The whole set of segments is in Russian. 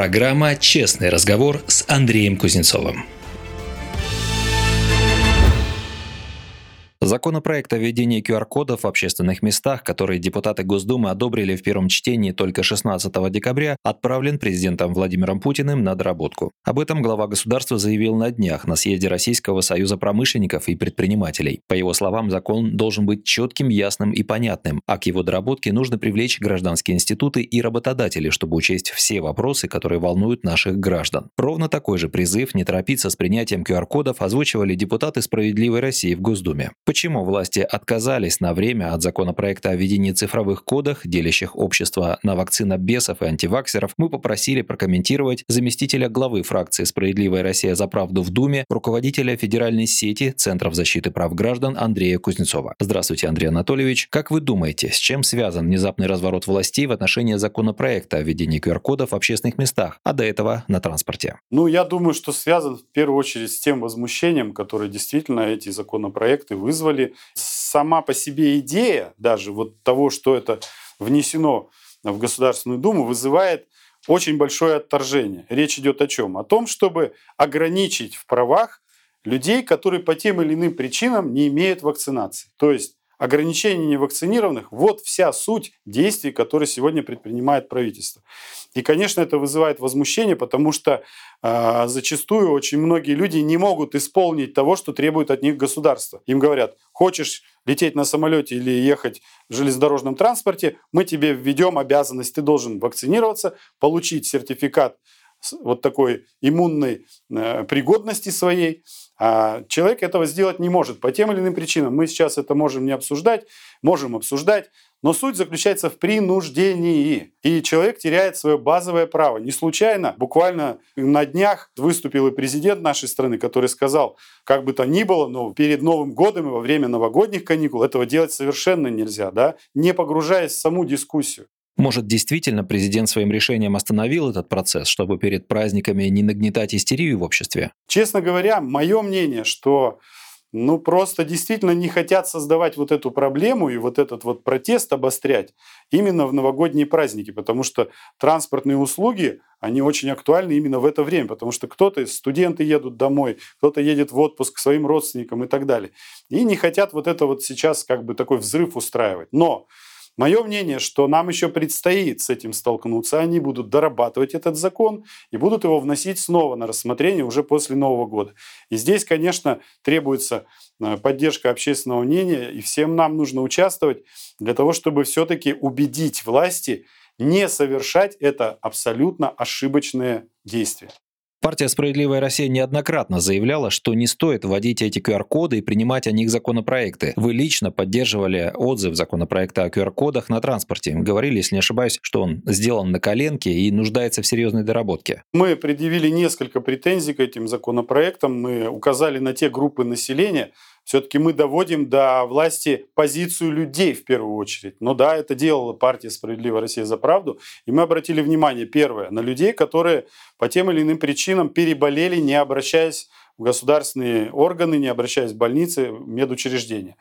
Программа «Честный разговор» с Андреем Кузнецовым. Законопроект о введении QR-кодов в общественных местах, который депутаты Госдумы одобрили в первом чтении только 16 декабря, отправлен президентом Владимиром Путиным на доработку. Об этом глава государства заявил на днях на съезде Российского союза промышленников и предпринимателей. По его словам, закон должен быть четким, ясным и понятным, а к его доработке нужно привлечь гражданские институты и работодатели, чтобы учесть все вопросы, которые волнуют наших граждан. Ровно такой же призыв не торопиться с принятием QR-кодов озвучивали депутаты «Справедливой России» в Госдуме. Почему власти отказались на время от законопроекта о введении цифровых кодах, делящих общество на вакцинобесов и антиваксеров, мы попросили прокомментировать заместителя главы фракции «Справедливая Россия за правду» в Думе, руководителя федеральной сети Центров защиты прав граждан Андрея Кузнецова. Здравствуйте, Андрей Анатольевич. Как вы думаете, с чем связан внезапный разворот властей в отношении законопроекта о введении QR-кодов в общественных местах, а до этого на транспорте? Ну, я думаю, что связан в первую очередь с тем возмущением, которое действительно эти законопроекты вызвали вызвали. Сама по себе идея даже вот того, что это внесено в Государственную Думу, вызывает очень большое отторжение. Речь идет о чем? О том, чтобы ограничить в правах людей, которые по тем или иным причинам не имеют вакцинации. То есть ограничение невакцинированных – вот вся суть действий, которые сегодня предпринимает правительство. И, конечно, это вызывает возмущение, потому что э, зачастую очень многие люди не могут исполнить того, что требует от них государство. Им говорят, хочешь лететь на самолете или ехать в железнодорожном транспорте, мы тебе введем обязанность, ты должен вакцинироваться, получить сертификат вот такой иммунной э, пригодности своей, а человек этого сделать не может по тем или иным причинам. Мы сейчас это можем не обсуждать, можем обсуждать, но суть заключается в принуждении. И человек теряет свое базовое право. Не случайно, буквально на днях выступил и президент нашей страны, который сказал, как бы то ни было, но перед Новым годом и во время новогодних каникул этого делать совершенно нельзя, да? не погружаясь в саму дискуссию. Может, действительно президент своим решением остановил этот процесс, чтобы перед праздниками не нагнетать истерию в обществе? Честно говоря, мое мнение, что ну просто действительно не хотят создавать вот эту проблему и вот этот вот протест обострять именно в новогодние праздники, потому что транспортные услуги, они очень актуальны именно в это время, потому что кто-то, студенты едут домой, кто-то едет в отпуск к своим родственникам и так далее. И не хотят вот это вот сейчас как бы такой взрыв устраивать. Но Мое мнение, что нам еще предстоит с этим столкнуться. Они будут дорабатывать этот закон и будут его вносить снова на рассмотрение уже после Нового года. И здесь, конечно, требуется э, поддержка общественного мнения, и всем нам нужно участвовать для того, чтобы все-таки убедить власти не совершать это абсолютно ошибочное действие. Партия «Справедливая Россия» неоднократно заявляла, что не стоит вводить эти QR-коды и принимать о них законопроекты. Вы лично поддерживали отзыв законопроекта о QR-кодах на транспорте. Говорили, если не ошибаюсь, что он сделан на коленке и нуждается в серьезной доработке. Мы предъявили несколько претензий к этим законопроектам. Мы указали на те группы населения, все-таки мы доводим до власти позицию людей в первую очередь. Но да, это делала партия «Справедливая Россия за правду». И мы обратили внимание, первое, на людей, которые по тем или иным причинам переболели, не обращаясь в государственные органы, не обращаясь в больницы, в медучреждения.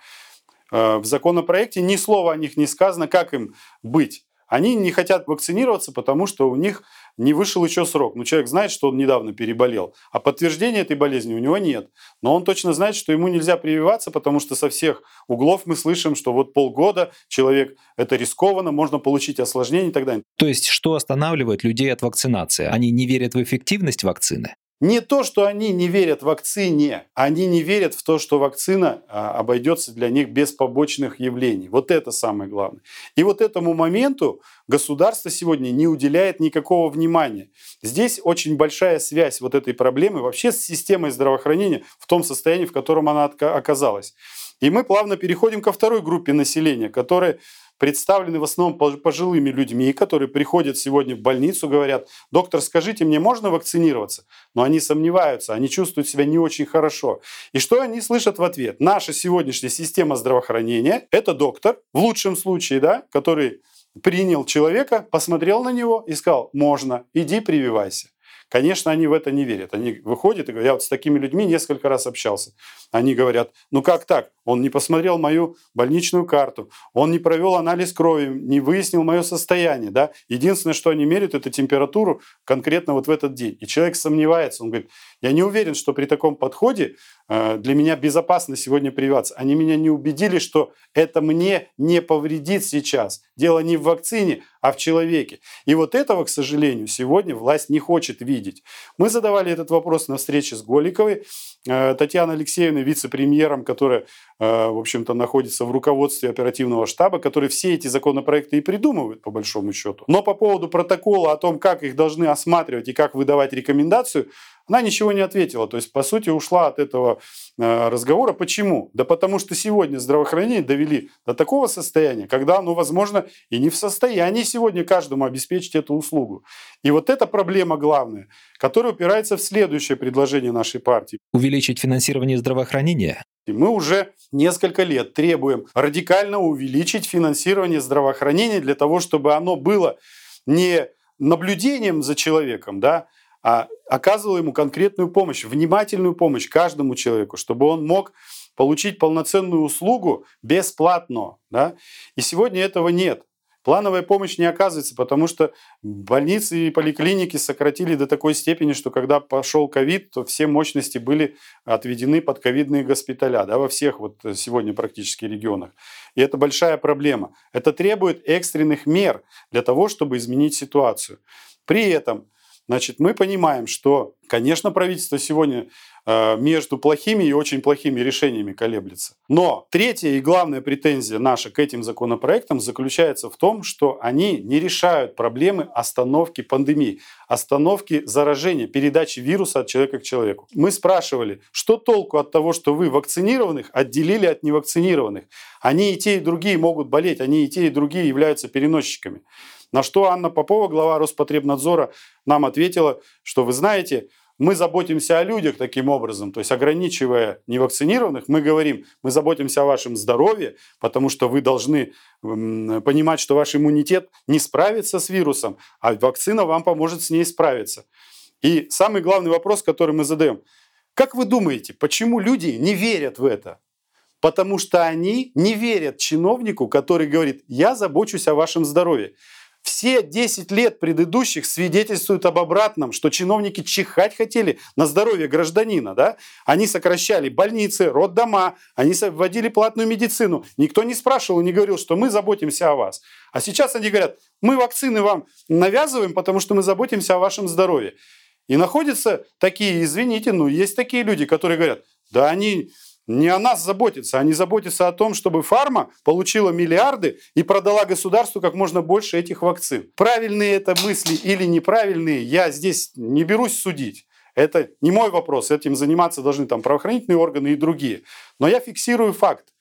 Э, в законопроекте ни слова о них не сказано, как им быть. Они не хотят вакцинироваться, потому что у них не вышел еще срок. Но человек знает, что он недавно переболел, а подтверждения этой болезни у него нет. Но он точно знает, что ему нельзя прививаться, потому что со всех углов мы слышим, что вот полгода человек это рискованно, можно получить осложнения и так далее. То есть что останавливает людей от вакцинации? Они не верят в эффективность вакцины? Не то, что они не верят вакцине, они не верят в то, что вакцина а, обойдется для них без побочных явлений. Вот это самое главное. И вот этому моменту государство сегодня не уделяет никакого внимания. Здесь очень большая связь вот этой проблемы вообще с системой здравоохранения в том состоянии, в котором она оказалась. И мы плавно переходим ко второй группе населения, которая представлены в основном пожилыми людьми, которые приходят сегодня в больницу, говорят, доктор, скажите мне, можно вакцинироваться? Но они сомневаются, они чувствуют себя не очень хорошо. И что они слышат в ответ? Наша сегодняшняя система здравоохранения – это доктор, в лучшем случае, да, который принял человека, посмотрел на него и сказал, можно, иди прививайся. Конечно, они в это не верят. Они выходят и говорят, я вот с такими людьми несколько раз общался. Они говорят, ну как так? Он не посмотрел мою больничную карту, он не провел анализ крови, не выяснил мое состояние. Да? Единственное, что они меряют, это температуру конкретно вот в этот день. И человек сомневается, он говорит, я не уверен, что при таком подходе э, для меня безопасно сегодня прививаться. Они меня не убедили, что это мне не повредит сейчас. Дело не в вакцине, а в человеке. И вот этого, к сожалению, сегодня власть не хочет видеть. Мы задавали этот вопрос на встрече с Голиковой. Э, Татьяна Алексеевна, вице-премьером, которая, э, в общем-то, находится в руководстве оперативного штаба, который все эти законопроекты и придумывает, по большому счету. Но по поводу протокола о том, как их должны осматривать и как выдавать рекомендацию, она ничего не ответила. То есть, по сути, ушла от этого э, разговора. Почему? Да потому что сегодня здравоохранение довели до такого состояния, когда оно, возможно, и не в состоянии сегодня каждому обеспечить эту услугу. И вот эта проблема главная, которая упирается в следующее предложение нашей партии. Увеличить финансирование здравоохранения? Мы уже несколько лет требуем радикально увеличить финансирование здравоохранения для того, чтобы оно было не наблюдением за человеком, да, а оказывал ему конкретную помощь, внимательную помощь каждому человеку, чтобы он мог получить полноценную услугу бесплатно. Да? И сегодня этого нет. Плановая помощь не оказывается, потому что больницы и поликлиники сократили до такой степени, что когда пошел ковид, то все мощности были отведены под ковидные госпиталя да, во всех вот сегодня практически регионах. И это большая проблема. Это требует экстренных мер для того, чтобы изменить ситуацию. При этом Значит, мы понимаем, что, конечно, правительство сегодня э, между плохими и очень плохими решениями колеблется. Но третья и главная претензия наша к этим законопроектам заключается в том, что они не решают проблемы остановки пандемии, остановки заражения, передачи вируса от человека к человеку. Мы спрашивали, что толку от того, что вы вакцинированных отделили от невакцинированных? Они и те, и другие могут болеть, они и те, и другие являются переносчиками. На что Анна Попова, глава Роспотребнадзора, нам ответила, что вы знаете, мы заботимся о людях таким образом, то есть ограничивая невакцинированных, мы говорим, мы заботимся о вашем здоровье, потому что вы должны понимать, что ваш иммунитет не справится с вирусом, а вакцина вам поможет с ней справиться. И самый главный вопрос, который мы задаем, как вы думаете, почему люди не верят в это? Потому что они не верят чиновнику, который говорит, я забочусь о вашем здоровье. Все 10 лет предыдущих свидетельствуют об обратном, что чиновники чихать хотели на здоровье гражданина. Да? Они сокращали больницы, роддома, они вводили платную медицину. Никто не спрашивал, не говорил, что мы заботимся о вас. А сейчас они говорят, мы вакцины вам навязываем, потому что мы заботимся о вашем здоровье. И находятся такие, извините, ну есть такие люди, которые говорят, да они не о нас заботятся, они заботятся о том, чтобы фарма получила миллиарды и продала государству как можно больше этих вакцин. Правильные это мысли или неправильные, я здесь не берусь судить. Это не мой вопрос, этим заниматься должны там правоохранительные органы и другие. Но я фиксирую факт.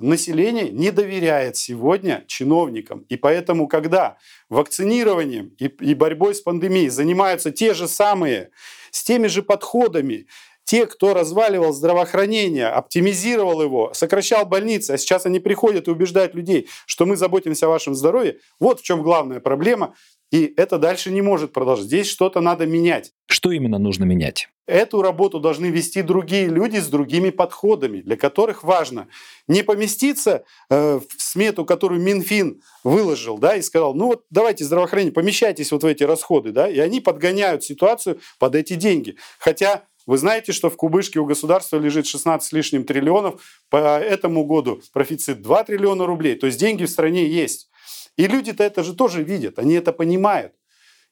Население не доверяет сегодня чиновникам. И поэтому, когда вакцинированием и, и борьбой с пандемией занимаются те же самые, с теми же подходами, те, кто разваливал здравоохранение, оптимизировал его, сокращал больницы, а сейчас они приходят и убеждают людей, что мы заботимся о вашем здоровье, вот в чем главная проблема. И это дальше не может продолжаться. Здесь что-то надо менять. Что именно нужно менять? Эту работу должны вести другие люди с другими подходами, для которых важно не поместиться э, в смету, которую Минфин выложил, да, и сказал, ну вот давайте здравоохранение, помещайтесь вот в эти расходы, да, и они подгоняют ситуацию под эти деньги. Хотя вы знаете, что в кубышке у государства лежит 16 с лишним триллионов, по этому году профицит 2 триллиона рублей, то есть деньги в стране есть. И люди-то это же тоже видят, они это понимают.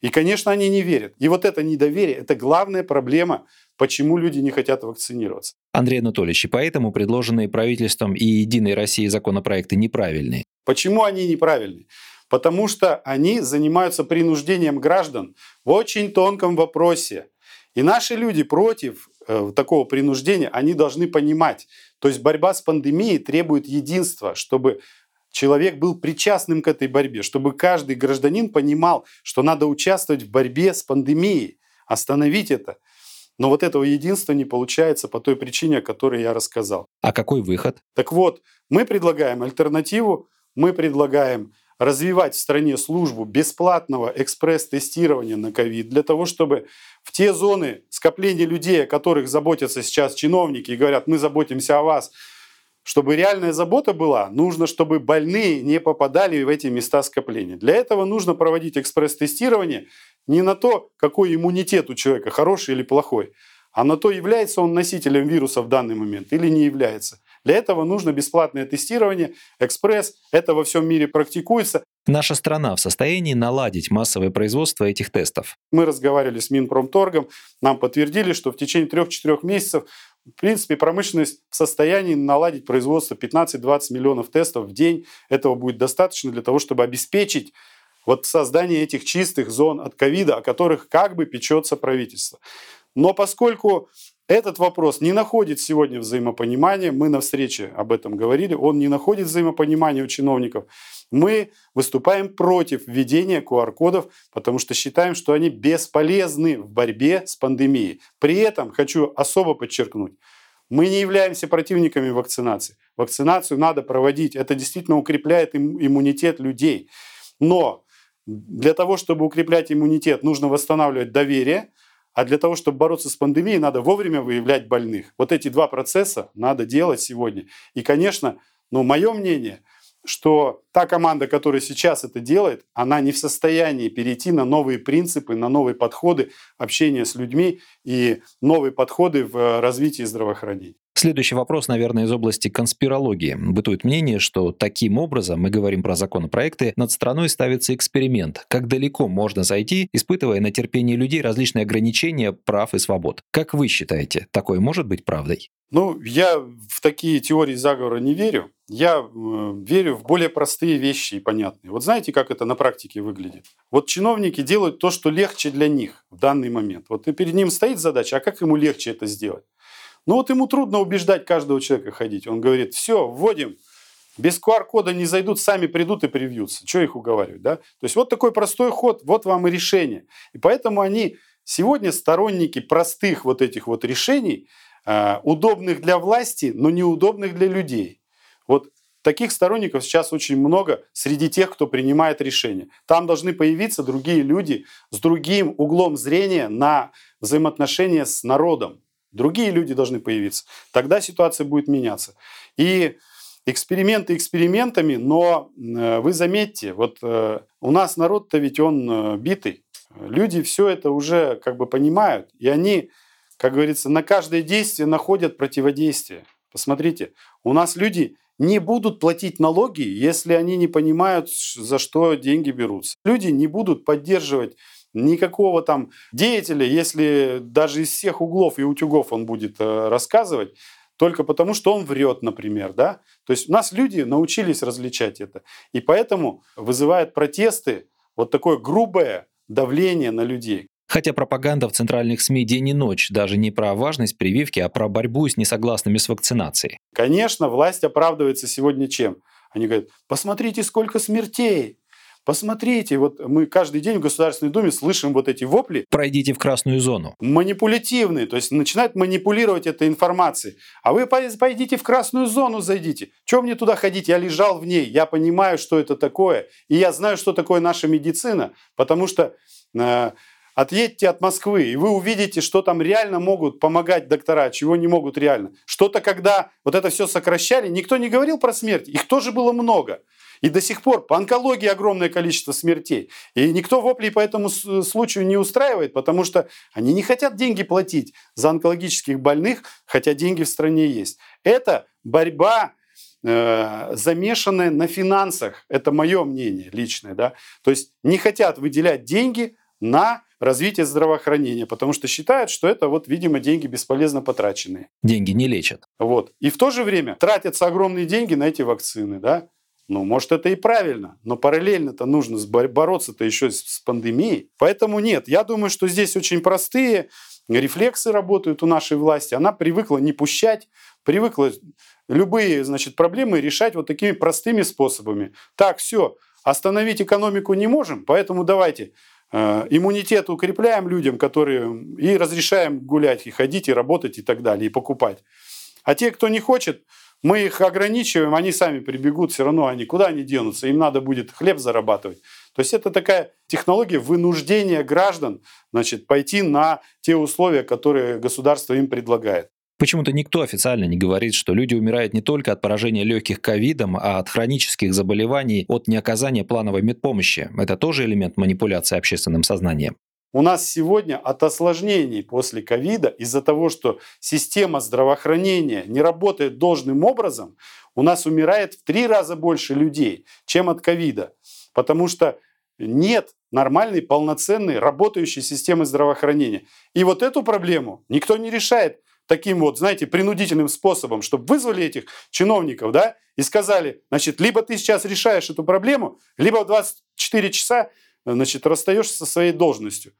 И, конечно, они не верят. И вот это недоверие – это главная проблема, почему люди не хотят вакцинироваться. Андрей Анатольевич, и поэтому предложенные правительством и «Единой России» законопроекты неправильные. Почему они неправильные? Потому что они занимаются принуждением граждан в очень тонком вопросе – и наши люди против э, такого принуждения, они должны понимать. То есть борьба с пандемией требует единства, чтобы человек был причастным к этой борьбе, чтобы каждый гражданин понимал, что надо участвовать в борьбе с пандемией, остановить это. Но вот этого единства не получается по той причине, о которой я рассказал. А какой выход? Так вот, мы предлагаем альтернативу, мы предлагаем развивать в стране службу бесплатного экспресс-тестирования на ковид для того, чтобы в те зоны скопления людей, о которых заботятся сейчас чиновники и говорят, мы заботимся о вас, чтобы реальная забота была, нужно, чтобы больные не попадали в эти места скопления. Для этого нужно проводить экспресс-тестирование не на то, какой иммунитет у человека, хороший или плохой, а на то, является он носителем вируса в данный момент или не является. Для этого нужно бесплатное тестирование, экспресс. Это во всем мире практикуется. Наша страна в состоянии наладить массовое производство этих тестов. Мы разговаривали с Минпромторгом, нам подтвердили, что в течение 3-4 месяцев в принципе, промышленность в состоянии наладить производство 15-20 миллионов тестов в день. Этого будет достаточно для того, чтобы обеспечить вот создание этих чистых зон от ковида, о которых как бы печется правительство. Но поскольку этот вопрос не находит сегодня взаимопонимания, мы на встрече об этом говорили, он не находит взаимопонимания у чиновников, мы выступаем против введения QR-кодов, потому что считаем, что они бесполезны в борьбе с пандемией. При этом хочу особо подчеркнуть, мы не являемся противниками вакцинации. Вакцинацию надо проводить. Это действительно укрепляет иммунитет людей. Но для того, чтобы укреплять иммунитет, нужно восстанавливать доверие, а для того, чтобы бороться с пандемией, надо вовремя выявлять больных. Вот эти два процесса надо делать сегодня. И, конечно, ну, мое мнение – что та команда, которая сейчас это делает, она не в состоянии перейти на новые принципы, на новые подходы общения с людьми и новые подходы в развитии здравоохранения. Следующий вопрос, наверное, из области конспирологии. Бытует мнение, что таким образом, мы говорим про законопроекты, над страной ставится эксперимент, как далеко можно зайти, испытывая на терпении людей различные ограничения прав и свобод. Как вы считаете, такое может быть правдой? Ну, я в такие теории заговора не верю. Я э, верю в более простые вещи и понятные. Вот знаете, как это на практике выглядит? Вот чиновники делают то, что легче для них в данный момент. Вот и перед ним стоит задача, а как ему легче это сделать? Ну вот ему трудно убеждать каждого человека ходить. Он говорит, все, вводим, без QR-кода не зайдут, сами придут и привьются. Что их уговаривать, да? То есть вот такой простой ход, вот вам и решение. И поэтому они сегодня сторонники простых вот этих вот решений, э, удобных для власти, но неудобных для людей. Вот таких сторонников сейчас очень много среди тех, кто принимает решения. Там должны появиться другие люди с другим углом зрения на взаимоотношения с народом. Другие люди должны появиться. Тогда ситуация будет меняться. И эксперименты экспериментами, но э, вы заметьте, вот э, у нас народ-то ведь он э, битый. Люди все это уже как бы понимают, и они, как говорится, на каждое действие находят противодействие. Посмотрите, у нас люди не будут платить налоги, если они не понимают, за что деньги берутся. Люди не будут поддерживать никакого там деятеля, если даже из всех углов и утюгов он будет э, рассказывать, только потому, что он врет, например, да? То есть у нас люди научились различать это. И поэтому вызывает протесты вот такое грубое давление на людей. Хотя пропаганда в центральных СМИ день и ночь даже не про важность прививки, а про борьбу с несогласными с вакцинацией. Конечно, власть оправдывается сегодня чем? Они говорят, посмотрите, сколько смертей, Посмотрите, вот мы каждый день в Государственной Думе слышим вот эти вопли. Пройдите в красную зону. Манипулятивные, то есть начинают манипулировать этой информацией. А вы пойдите в красную зону, зайдите. Чем мне туда ходить? Я лежал в ней, я понимаю, что это такое. И я знаю, что такое наша медицина, потому что э, Отъедьте от Москвы, и вы увидите, что там реально могут помогать доктора, а чего не могут реально. Что-то, когда вот это все сокращали, никто не говорил про смерть, их тоже было много. И до сих пор по онкологии огромное количество смертей. И никто вопли по этому случаю не устраивает, потому что они не хотят деньги платить за онкологических больных, хотя деньги в стране есть. Это борьба э, замешанная на финансах. Это мое мнение личное. Да? То есть не хотят выделять деньги на развитие здравоохранения, потому что считают, что это вот, видимо, деньги бесполезно потраченные. Деньги не лечат. Вот. И в то же время тратятся огромные деньги на эти вакцины, да? Ну, может, это и правильно, но параллельно-то нужно бороться-то еще с пандемией. Поэтому нет, я думаю, что здесь очень простые рефлексы работают у нашей власти. Она привыкла не пущать, привыкла любые значит, проблемы решать вот такими простыми способами. Так, все, остановить экономику не можем, поэтому давайте э, иммунитет укрепляем людям, которые и разрешаем гулять, и ходить, и работать, и так далее, и покупать. А те, кто не хочет, мы их ограничиваем, они сами прибегут, все равно они куда они денутся, им надо будет хлеб зарабатывать. То есть это такая технология вынуждения граждан значит, пойти на те условия, которые государство им предлагает. Почему-то никто официально не говорит, что люди умирают не только от поражения легких ковидом, а от хронических заболеваний, от неоказания плановой медпомощи. Это тоже элемент манипуляции общественным сознанием. У нас сегодня от осложнений после ковида, из-за того, что система здравоохранения не работает должным образом, у нас умирает в три раза больше людей, чем от ковида. Потому что нет нормальной, полноценной, работающей системы здравоохранения. И вот эту проблему никто не решает таким вот, знаете, принудительным способом, чтобы вызвали этих чиновников, да, и сказали, значит, либо ты сейчас решаешь эту проблему, либо в 24 часа, значит, расстаешься со своей должностью.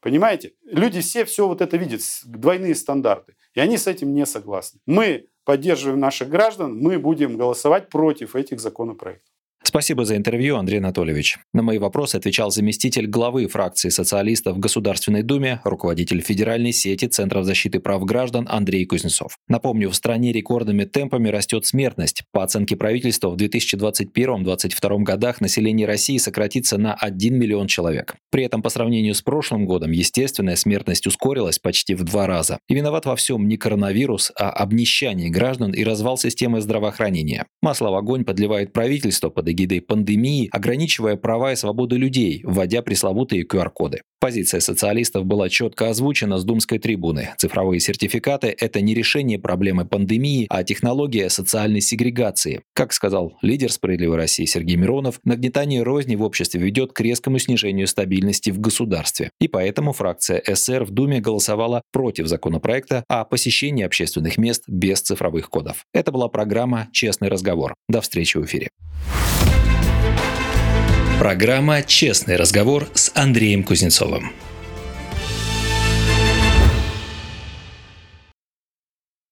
Понимаете? Люди все все вот это видят, двойные стандарты. И они с этим не согласны. Мы поддерживаем наших граждан, мы будем голосовать против этих законопроектов. Спасибо за интервью, Андрей Анатольевич. На мои вопросы отвечал заместитель главы фракции социалистов в Государственной Думе, руководитель федеральной сети Центров защиты прав граждан Андрей Кузнецов. Напомню, в стране рекордными темпами растет смертность. По оценке правительства, в 2021-2022 годах население России сократится на 1 миллион человек. При этом по сравнению с прошлым годом естественная смертность ускорилась почти в два раза. И виноват во всем не коронавирус, а обнищание граждан и развал системы здравоохранения. Масло в огонь подливает правительство под эгидой пандемии, ограничивая права и свободы людей, вводя пресловутые QR-коды. Позиция социалистов была четко озвучена с думской трибуны. Цифровые сертификаты – это не решение проблемы пандемии, а технология социальной сегрегации. Как сказал лидер «Справедливой России» Сергей Миронов, нагнетание розни в обществе ведет к резкому снижению стабильности в государстве. И поэтому фракция СР в Думе голосовала против законопроекта о посещении общественных мест без цифровых кодов. Это была программа «Честный разговор». До встречи в эфире. Программа «Честный разговор» с Андреем Кузнецовым.